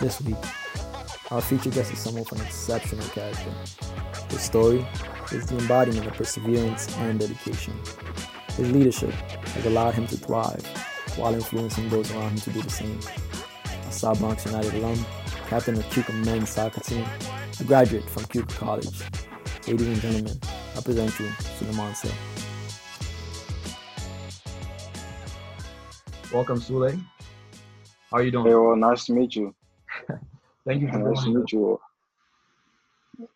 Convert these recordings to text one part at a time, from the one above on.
This week, our featured guest is someone with an exceptional character. His story is the embodiment of perseverance and dedication. His leadership has allowed him to thrive while influencing those around him to do the same. A South Bronx United alum, captain of Keuka men's soccer team, a graduate from Keuka College. Ladies and gentlemen, I present you Suleiman Sey. Welcome, Sule. How are you doing? Hey, well, nice to meet you. Thank you for Nice to meet you.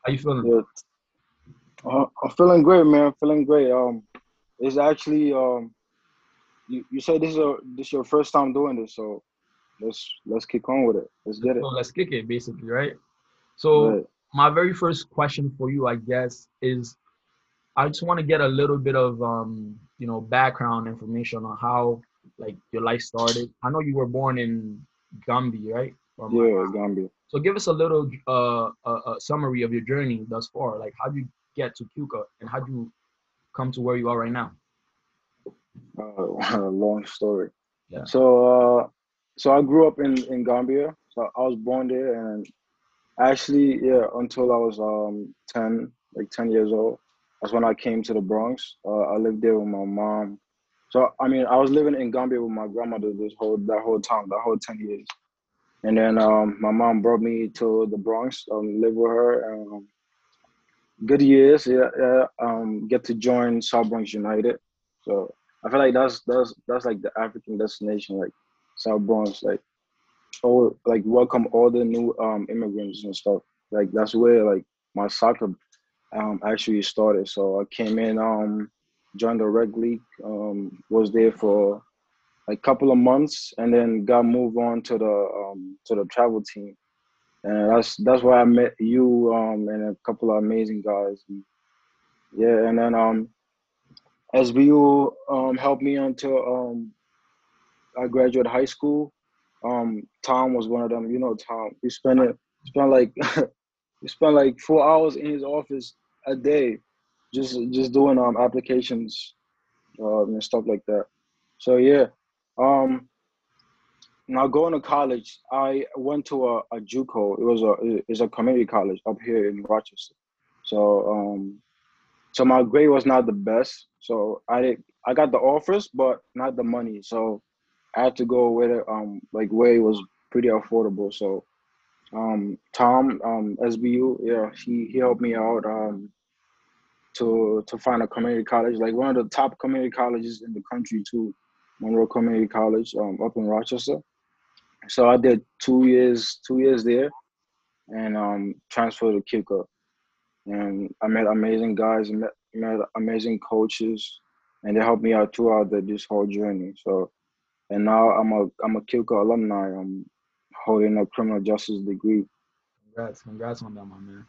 How you feeling? Yeah. Uh, I'm feeling great, man. I'm Feeling great. Um, it's actually um, you, you said this is a, this your first time doing this, so let's let's kick on with it. Let's get it. So let's kick it, basically, right? So Right. my very first question for you, I guess, is I just want to get a little bit of um, you know, background information on how like your life started. I know you were born in Gambia, right? Or Yeah. Gambia. So give us a little uh, a, a summary of your journey thus far. Like how you get to Keuka and how you come to where you are right now? Uh, long story. Yeah. So uh, so I grew up in in Gambia. So I was born there, and actually, yeah, until I was um ten, like ten years old, that's when I came to the Bronx. Uh, I lived there with my mom. So I mean, I was living in Gambia with my grandmother this whole that whole time, that whole ten years. And then um, my mom brought me to the Bronx, um, live with her. Um, good years, yeah, yeah. Um, get to join South Bronx United. So I feel like that's that's that's like the African destination, like South Bronx, like oh, like welcome all the new um immigrants and stuff. Like that's where like my soccer um actually started. So I came in, um, joined the rec league, um, was there for a couple of months, and then got moved on to the um to the travel team. And that's that's where I met you um and a couple of amazing guys. Yeah, and then um SBU um, helped me until um, I graduated high school. Um, Tom was one of them. You know, Tom. We spent it, spent like we spent like four hours in his office a day, just just doing um applications uh, and stuff like that. So yeah, um, now going to college, I went to a, a JUCO. It was a it's a community college up here in Rochester. So um, so my grade was not the best. So I did I got the offers, but not the money. So I had to go where um like where it was pretty affordable. So um Tom um SBU yeah he he helped me out um to to find a community college like one of the top community colleges in the country too Monroe Community College um up in Rochester. So I did two years two years there and um transferred to Keuka and I met amazing guys, met, met amazing coaches, and they helped me out throughout the, this whole journey. So, and now I'm a I'm a Keuka alumni. I'm holding a criminal justice degree. Congrats, congrats on that, my man.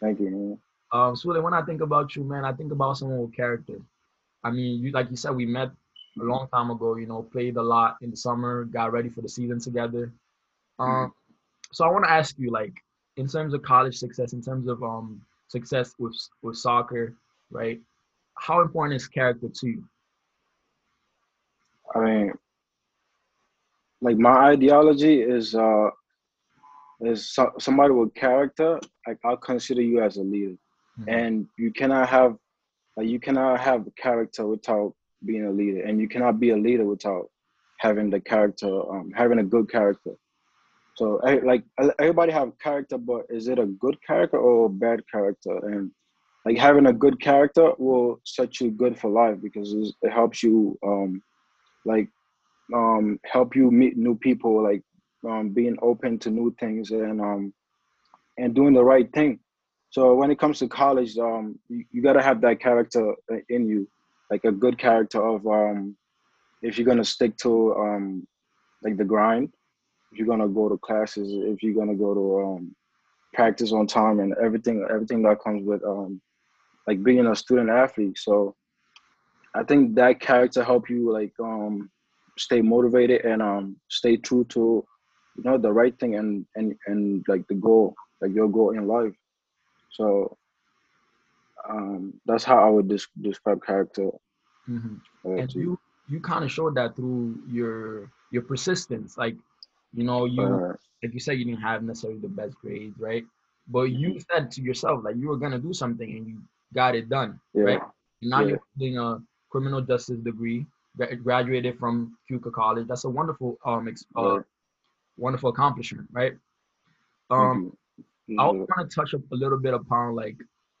Thank you. Man. Um, Sule, when I think about you, man, I think about someone with character. I mean, you like you said, we met a long time ago. You know, played a lot in the summer, got ready for the season together. Um, so I want to ask you, like, in terms of college success, in terms of um success with with soccer, right? How important is character to you? I mean, like my ideology is uh is so, somebody with character. Like I'll consider you as a leader, Mhm. and you cannot have like you cannot have character without being a leader, and you cannot be a leader without having the character, um, having a good character. So eh, like e- everybody have character, but is it a good character or a bad character? And like having a good character will set you good for life because it helps you um like um help you meet new people, like um being open to new things and um and doing the right thing. So when it comes to college, um you, you gotta have that character in you, like a good character of um if you're gonna stick to um like the grind if you're gonna go to classes, if you're gonna go to um, practice on time, and everything, everything that comes with um, like being a student athlete. So I think that character help you like um, stay motivated and um, stay true to you know the right thing and and and like the goal, like your goal in life. So um, that's how I would des- describe character. Mhm. Uh, and you you kind of showed that through your your persistence like You know, you Uh, like you said, you didn't have necessarily the best grades, right? But you said to yourself like you were gonna do something and you got it done, yeah, right? And now Yeah. you're holding a criminal justice degree, gra- graduated from Keuka College. That's a wonderful um ex- uh, wonderful accomplishment, right? Um, you. I Yeah. want to touch up a little bit upon like,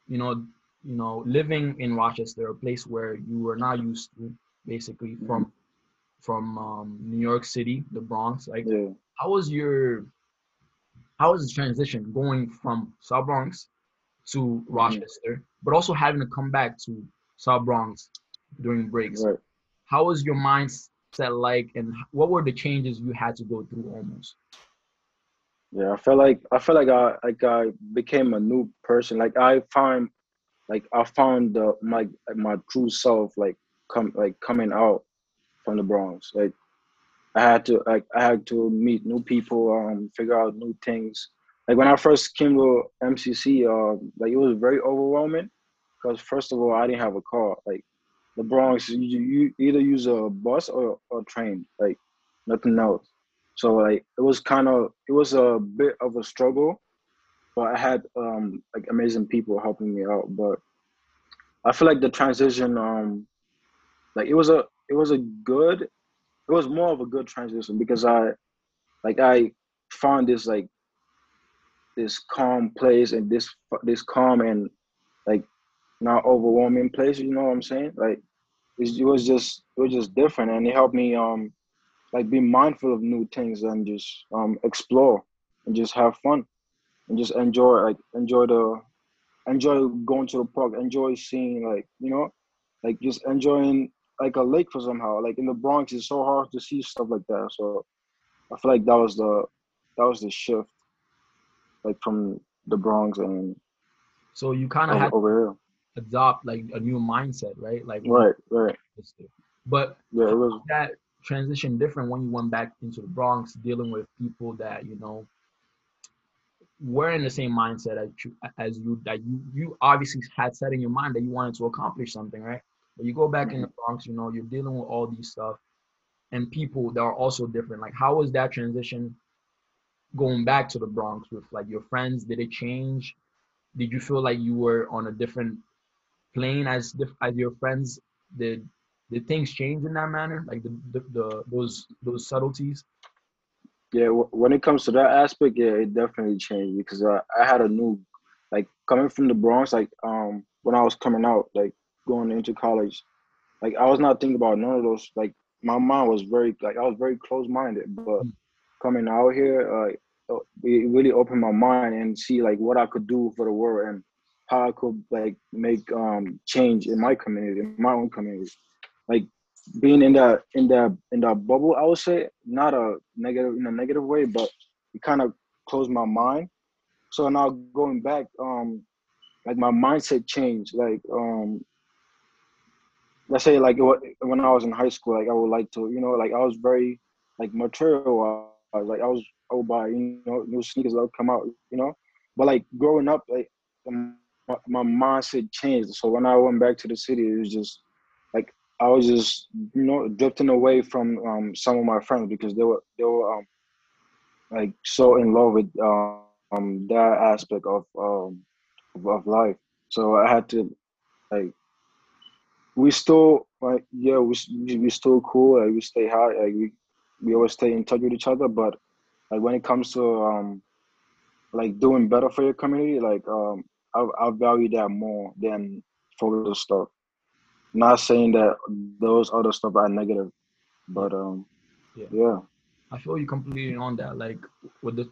you know, you know, living in Rochester, a place where you were not used to, basically Mm-hmm. from from um, New York City, the Bronx. Like, yeah. how was your how was the transition going from South Bronx to Mm-hmm. Rochester, but also having to come back to South Bronx during breaks? Right. How was your mindset like, and what were the changes you had to go through almost? Yeah, I felt like I felt like I like I became a new person. Like I found like I found the my my true self like come like coming out from the Bronx. Like I had to like I had to meet new people, um, figure out new things. Like when I first came to MCC, uh, like it was very overwhelming because first of all I didn't have a car. Like the Bronx, you, you either use a bus or or train, like nothing else. So like it was kind of it was a bit of a struggle, but I had um like amazing people helping me out. But I feel like the transition um like it was a it was a good it was more of a good transition because I like I found this like this calm place and this this calm and like not overwhelming place. You know what I'm saying? Like it was just it was just different and it helped me um like be mindful of new things and just um explore and just have fun and just enjoy like enjoy the enjoy going to the park enjoy seeing like you know like just enjoying like a lake for somehow. Like in the bronx it's so hard to see stuff like that so i feel like that was the that was the shift like from the bronx and So you kind of had over, to adopt like a new mindset, right? Like right right. But yeah it was that transition different when you went back into the Bronx, dealing with people that you know were in the same mindset as you, as you that you you obviously had set in your mind that you wanted to accomplish something, right? But you go back in the Bronx, you know, you're dealing with all these stuff and people that are also different. Like, how was that transition going back to the Bronx with like your friends? Did it change? Did you feel like you were on a different plane as diff- as your friends? Did did things change in that manner? Like the, the, the those those subtleties? Yeah, w- when it comes to that aspect, yeah, it definitely changed because I, I had a new, like coming from the Bronx, like um when I was coming out, like going into college, like I was not thinking about none of those. Like my mind was very like I was very close minded, but Mm. coming out here, like uh, it really opened my mind and see like what I could do for the world and how I could like make um change in my community, in my own community, like being in that in that in that bubble, I would say not a negative in a negative way, but it kind of closed my mind. So now going back, um, like my mindset changed. Like um, let's say like when I was in high school, like I would like to, you know, like I was very like material. Like I was, I would buy, you know, new sneakers that would come out, you know. But like growing up, like my, my mindset changed. So when I went back to the city, it was just like I was just you know drifting away from um, some of my friends because they were they were um, like so in love with um, that aspect of um of, life. So I had to like we still like yeah we we still cool like we stay high like we we always stay in touch with each other but like when it comes to um like doing better for your community like um I, I value that more than for stuff not saying that those other stuff are negative, but um, Yeah. yeah, I feel you completely on that. Like with the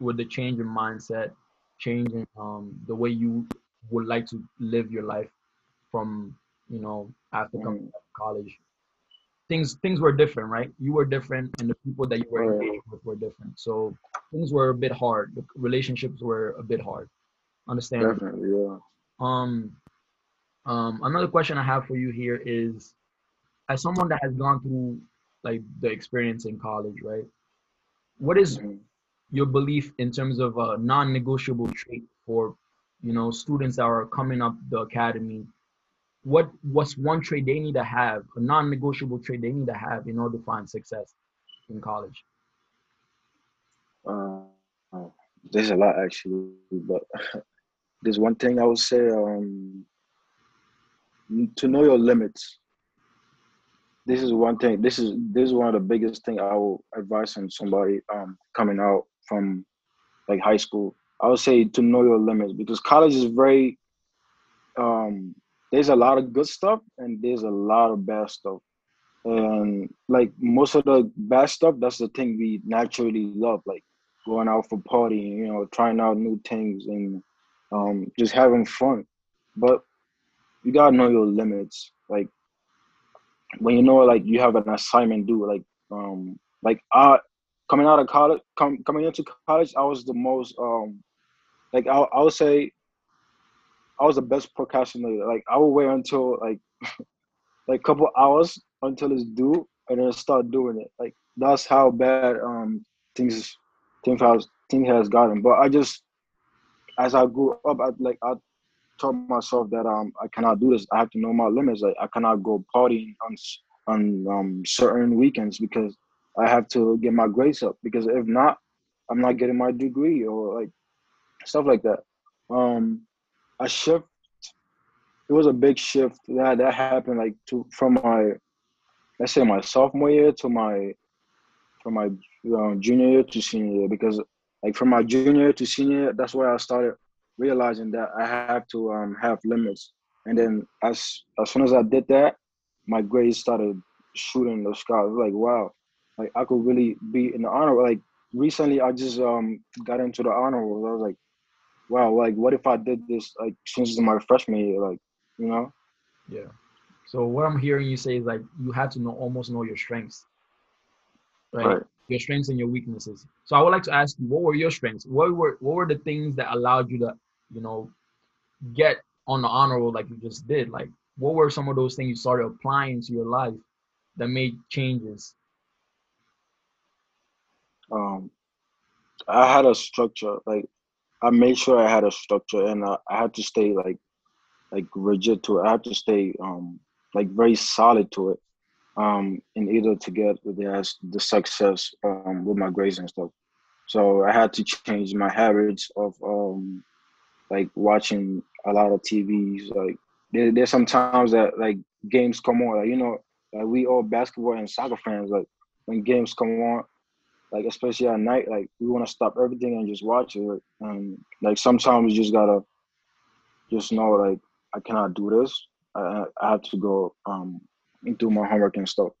with the change in mindset, changing um the way you would like to live your life from you know after coming Mm. college. Things things were different, right? You were different, and the people that you were Right. engaged with were different. So things were a bit hard. The relationships were a bit hard. Understand? definitely, yeah. Um, um, another question I have for you here is, as someone that has gone through like the experience in college, right? What is Mhm. your belief in terms of a non-negotiable trait for, you know, students that are coming up the academy? What what's one trait they need to have, a non-negotiable trait they need to have in order to find success in college? Uh, there's a lot actually, but there's one thing I would say: um, to know your limits. This is one thing. This is this is one of the biggest thing I will advise on somebody um, coming out from like high school. I would say to know your limits because college is very. Um, there's a lot of good stuff and there's a lot of bad stuff and like most of the bad stuff that's the thing we naturally love like going out for partying you know trying out new things and um, just having fun but you gotta know your limits like when you know like you have an assignment due like um like i coming out of college com- coming into college i was the most um like I, I would say i was the best procrastinator like i would wait until like like couple hours until it's due and then start doing it. Like that's how bad um things things has things has gotten. But I just as I grew up, I like I told myself that um I cannot do this. I have to know my limits. I cannot go partying on on um certain weekends because I have to get my grades up. Because if not, I'm not getting my degree or like stuff like that. Um, a shift. It was a big shift that that happened like to from my let's say my sophomore year to my from my uh, junior year to senior year because like from my junior to senior that's where I started realizing that I have to um, have limits. And then as as soon as I did that, my grades started shooting the sky. Was like, wow, like I could really be in the honor. Like recently, I just um got into the honor roll. I was like, wow, like what if I did this like since my freshman year, like you know? Yeah. So what I'm hearing you say is like you have to know almost know your strengths, right? right? Your strengths and your weaknesses. So I would like to ask you, what were your strengths? What were what were the things that allowed you to, you know, get on the honor roll like you just did? Like what were some of those things you started applying to your life that made changes? Um, I had a structure. Like I made sure I had a structure, and I, I had to stay like like rigid to it. I had to stay um like very solid to it um in order to get the the success um with my grades and stuff so i had to change my habits of um like watching a lot of tvs like there, there's sometimes that like games come on like you know like we all basketball and soccer fans like when games come on like especially at night like we want to stop everything and just watch it and like sometimes you just gotta just know like i cannot do this I, I have to go um, and do my homework and stuff.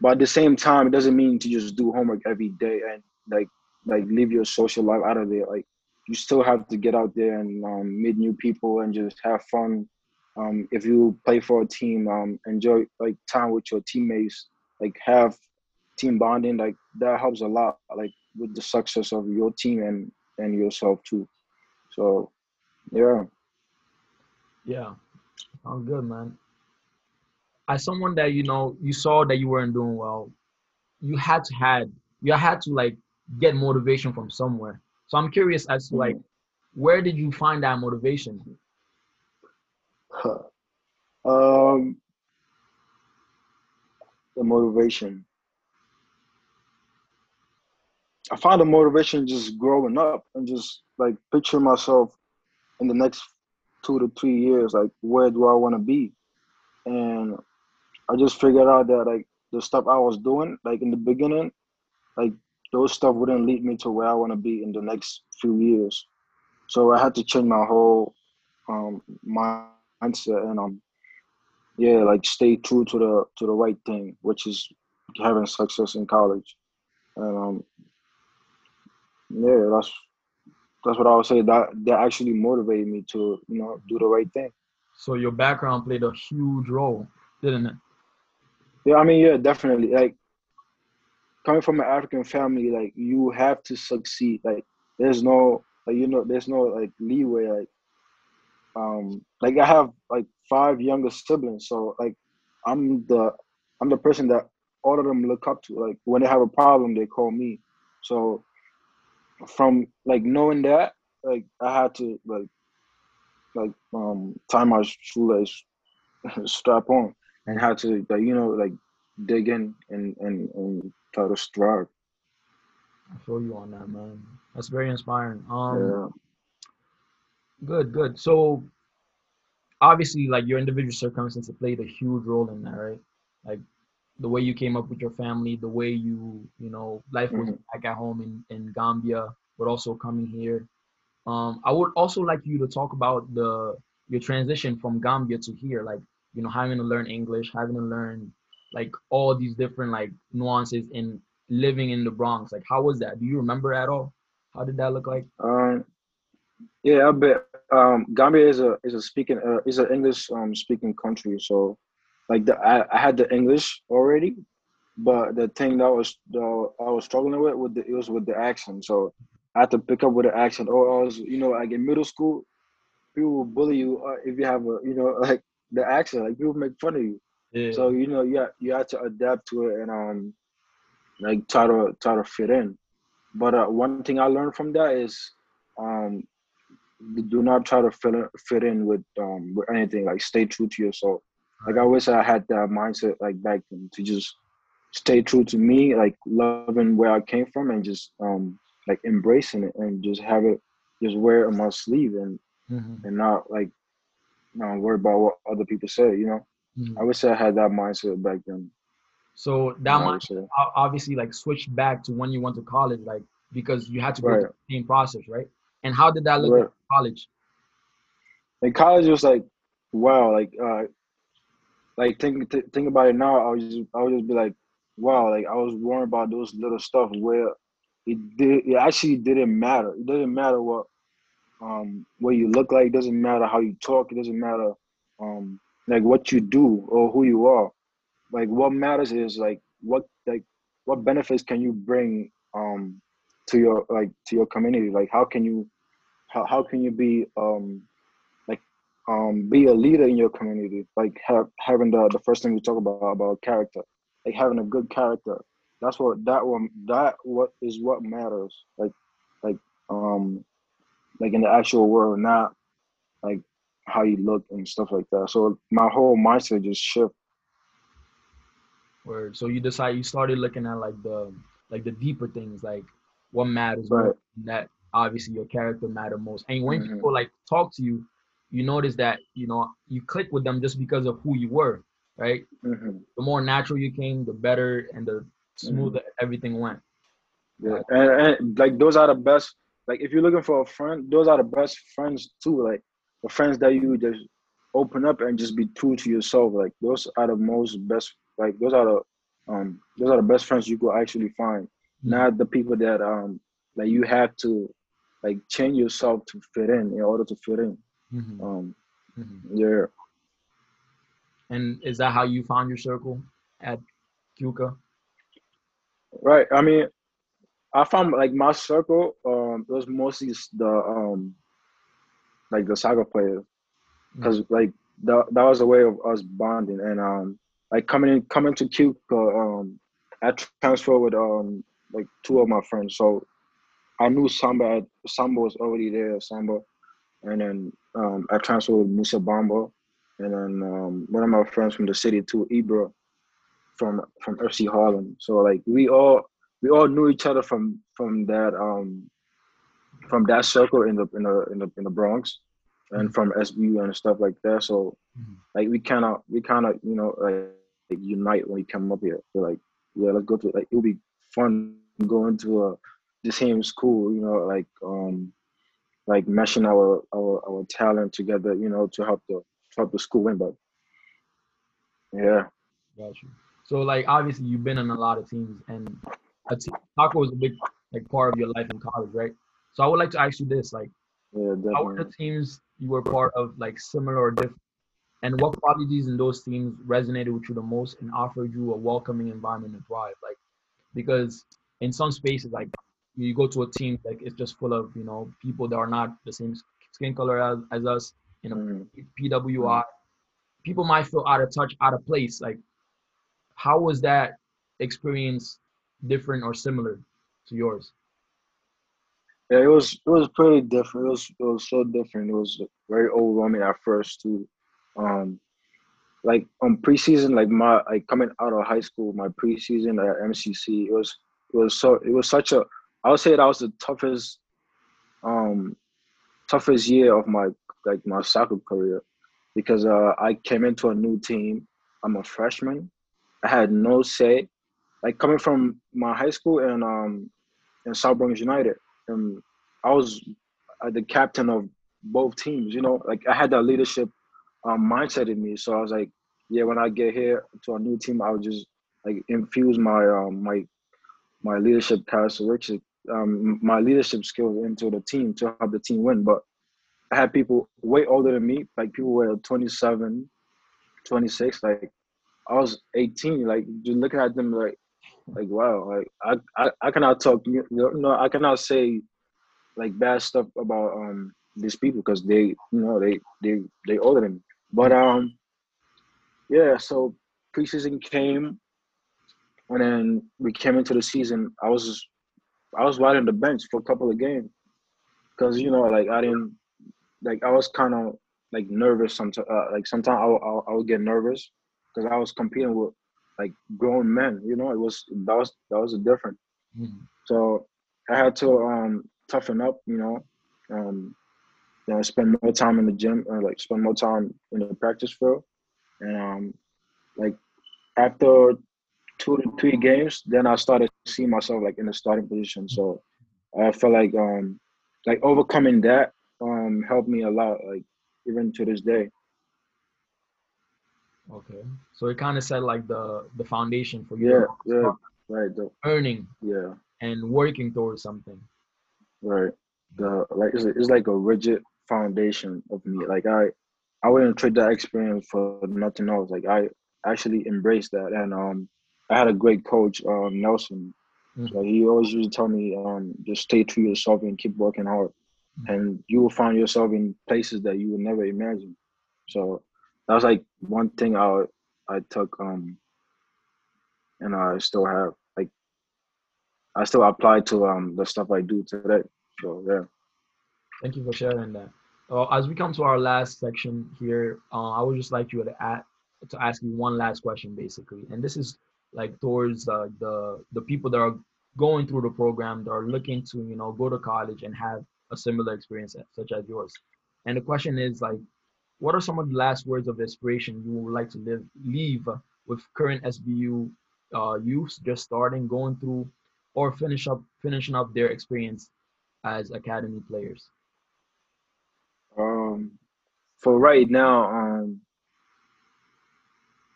But at the same time, it doesn't mean to just do homework every day and like like leave your social life out of there. Like you still have to get out there and um, meet new people and just have fun. Um, if you play for a team, um, enjoy like time with your teammates. Like have team bonding. Like that helps a lot. Like with the success of your team and and yourself too. So, yeah. Yeah, I'm good, man. As someone that you know, you saw that you weren't doing well, you had to had you had to like get motivation from somewhere. So I'm curious as to like where did you find that motivation? Um, the motivation. I found the motivation just growing up and just like picture myself in the next two to three years, like where do I want to be? And I just figured out that like the stuff I was doing, like in the beginning, like those stuff wouldn't lead me to where I want to be in the next few years. So I had to change my whole um, mindset and um, yeah, like stay true to the to the right thing, which is having success in college. And um, yeah, that's that's what I would say. That that actually motivated me to you know do the right thing. So your background played a huge role, didn't it? Yeah, I mean, yeah, definitely. Like coming from an African family, like you have to succeed. Like there's no, like you know, there's no like leeway. Like, um, like I have like five younger siblings, so like I'm the I'm the person that all of them look up to. Like when they have a problem, they call me. So from like knowing that, like I had to like like um tie my shoelace strap on and had to like you know like dig in and and, and try to strive. I feel you on that, man. That's very inspiring. Um, Yeah. good, good. So obviously, like your individual circumstances played a huge role in that, right? Like the way you came up with your family, the way you, you know, life was Mhm. back at home in, in Gambia, but also coming here. Um, I would also like you to talk about the your transition from Gambia to here, like you know, having to learn English, having to learn like all these different like nuances in living in the Bronx. Like, how was that? Do you remember at all? How did that look like? Um, yeah, I bet. Um, Gambia is a is a speaking uh, is an English um speaking country. So, like the I, I had the English already, but the thing that was the I was struggling with with the, it was with the accent. So I had to pick up with the accent. Or I was you know like in middle school, people will bully you uh, if you have a you know like the accent. Like people make fun of you. Yeah. So you know you ha- you have to adapt to it and um like try to try to fit in. But uh, one thing I learned from that is um do not try to fit in, fit in with um with anything. Like stay true to yourself. Like I wish I had that mindset like back then to just stay true to me, like loving where I came from and just um like embracing it and just have it just wear it on my sleeve and Mhm, and not like not worry about what other people say. You know, mhm. I wish I had that mindset back then. So that know, I might would say. o- obviously like switched back to when you went to college, like because you had to go Right. through the same process, right? And how did that look Right. like in college? in college it was like wow like uh like think th- think about it now i was just, i would just be like wow like i was worried about those little stuff where it did it actually didn't matter it doesn't matter what um what you look like it doesn't matter how you talk it doesn't matter um like what you do or who you are like what matters is like what like what benefits can you bring um to your like to your community? Like how can you how, how can you be um like um be a leader in your community? Like having the the first thing we talk about about character like having a good character. That's what that one that what is what matters. Like like um like in the actual world not like how you look and stuff like that so my whole mindset just shift Where so you decide you started looking at like the like the deeper things, like what matters Right. That obviously your character matter most. And when Mhm. people like talk to you, you notice that you know you click with them just because of who you were, right? hmm The more natural you came, the better and the smoother everything went. Yeah, and, and like those are the best. Like if you're looking for a friend, those are the best friends too. Like the friends that you just open up and just be true to yourself. Like those are the most best. Like those are the um those are the best friends you could actually find. Mhm. Not the people that um like you have to like change yourself to fit in in order to fit in. Mhm, Um mhm. yeah. And is that how you found your circle at Keuka? Right. I mean, I found like my circle. Um, it was mostly the um, like the soccer players, because like that that was a way of us bonding and um, like coming in coming to Keuka. Um, I transferred with um like two of my friends, so I knew Samba. Had, Samba was already there. Samba, and then um, I transferred with Musa Bamba, and then um, one of my friends from the city too, Ibra, from from FC Harlem. So like we all we all knew each other from from that um from that circle in the in the in the in the Bronx and from SBU and stuff like that. So Mhm. like we kind of we kind of you know like, unite when we come up here. We're like yeah, let's go to like it'll be fun going to a the same school. You know like um like meshing our our our talent together. You know to help the to help the school win. But yeah. Got you. So like obviously you've been in a lot of teams and a te- soccer was a big like part of your life in college, right? So I would like to ask you this, like Yeah, how were the teams you were part of like similar or different? And what qualities in those teams resonated with you the most and offered you a welcoming environment to thrive? Like because in some spaces like you go to a team like it's just full of, you know, people that are not the same skin color as, as us in a Mhm. PWI, people might feel out of touch, out of place. Like, how was that experience different or similar to yours? Yeah, it was it was pretty different. It was it was so different. It was very overwhelming at first too. Um, like on preseason, like my like coming out of high school, my preseason at MCC, it was it was so it was such a. I would say that was the toughest, um, toughest year of my like my soccer career, because uh, I came into a new team. I'm a freshman. I had no say. Like coming from my high school and um, in South Bronx United, and I was uh, the captain of both teams. You know, like I had that leadership um, mindset in me. So I was like, yeah, when I get here to a new team, I would just like infuse my um, my my leadership characteristics, um, my leadership skills into the team to help the team win. But I had people way older than me, like people were 27, 26. Like I was 18. Like just looking at them, like like wow, like I I, I cannot talk. You know, I cannot say like bad stuff about um these people because they you know they they they older than me. But um yeah, so preseason came and then we came into the season. I was I was riding the bench for a couple of games because you know like I didn't like I was kind of like nervous sometimes. Uh, like sometimes I, I, I would get nervous because I was competing with like grown men. You know, it was that was that was different. Mm-hmm. So I had to um toughen up. You know, um, you know, spend more time in the gym or like spend more time in the practice field, and um, like after two to three games, then I started seeing myself like in the starting position. So I felt like um like overcoming that um helped me a lot, like even to this day. Okay, so it kind of set like the the foundation for you. Yeah, yeah, right. The, earning. Yeah. And working towards something. Right. The like it's, it's like a rigid foundation of me. Like I, I wouldn't trade that experience for nothing else. Like I actually embraced that, and um, I had a great coach, um, Nelson. Mm-hmm. So he always used to tell me, um, just stay true to yourself and keep working hard, mm-hmm. and you will find yourself in places that you would never imagine. So that was like one thing I I took, um, and I still have. Like I still apply to um the stuff I do today. So yeah. Thank you for sharing that. Uh, as we come to our last section here, uh, I would just like you to add, to ask you one last question, basically, and this is like towards uh, the the people that are going through the program that are looking to you know go to college and have a similar experience such as yours. And the question is like, what are some of the last words of inspiration you would like to live leave with current SBU uh, youths just starting, going through, or finish up finishing up their experience as academy players? Um, for right now, um,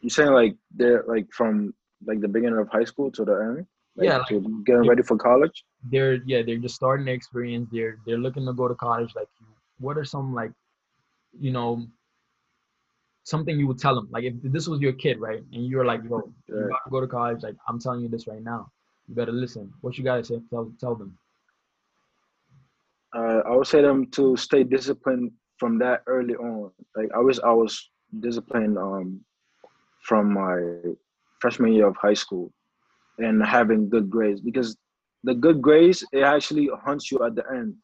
you saying like they're like from like the beginning of high school to the end? Like, yeah, like getting ready for college. They're yeah, they're just starting their experience. They're they're looking to go to college. Like, what are some like, you know, something you would tell them? Like, if this was your kid, right, and you're like, yo, you got to go to college. Like, I'm telling you this right now. You better listen. What you gotta say? Tell tell them. Uh, I would say them to stay disciplined from that early on. Like I was, I was disciplined um, from my freshman year of high school and having good grades because the good grades it actually hunts you at the end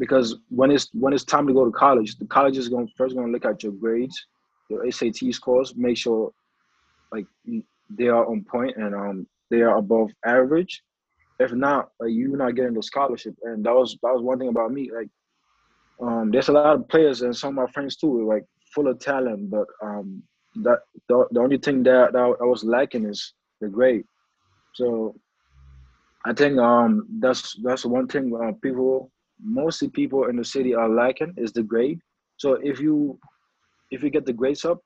because when it's when it's time to go to college the college is going first going to look at your grades your SAT scores make sure like they are on point and um they are above average. If not like, you're not getting the scholarship. And that was that was one thing about me like um, there's a lot of players and some of my friends too, like full of talent, but um, that the, the only thing that, that I was lacking is the grade. So I think um, that's that's one thing uh, people, mostly people in the city are lacking is the grade. So if you if you get the grades up,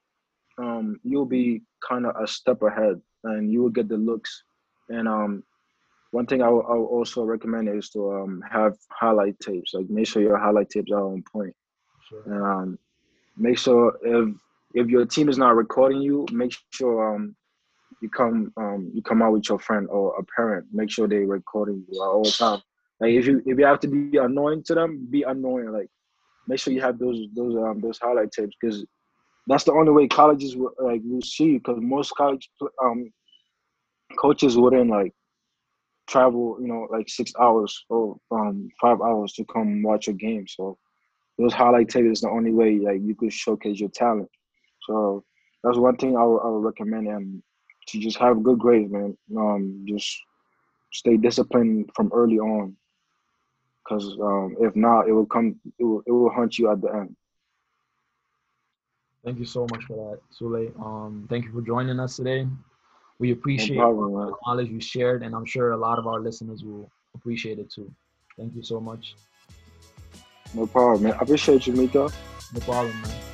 um, you'll be kind of a step ahead, and you will get the looks. And um, one thing I will, I will also recommend is to um, have highlight tapes. Like make sure your highlight tapes are on point. Sure. And um, make sure if if your team is not recording you, make sure um, you come um, you come out with your friend or a parent. Make sure they're recording you all the time. Like if you if you have to be annoying to them, be annoying. Like make sure you have those those um those highlight tapes because that's the only way colleges will like will see. You because most college um coaches wouldn't like travel, you know, like six hours or um five hours to come watch a game. So those highlight tapes is the only way like you could showcase your talent. So that's one thing I would, I would recommend and to just have good grades, man. Um, just stay disciplined from early on because um, if not, it will come. It will, it will hunt you at the end. Thank you so much for that, Sule. Um, thank you for joining us today. We appreciate no problem, the knowledge you shared, and I'm sure a lot of our listeners will appreciate it too. Thank you so much. No problem, man. I appreciate you, Mika. No problem, man.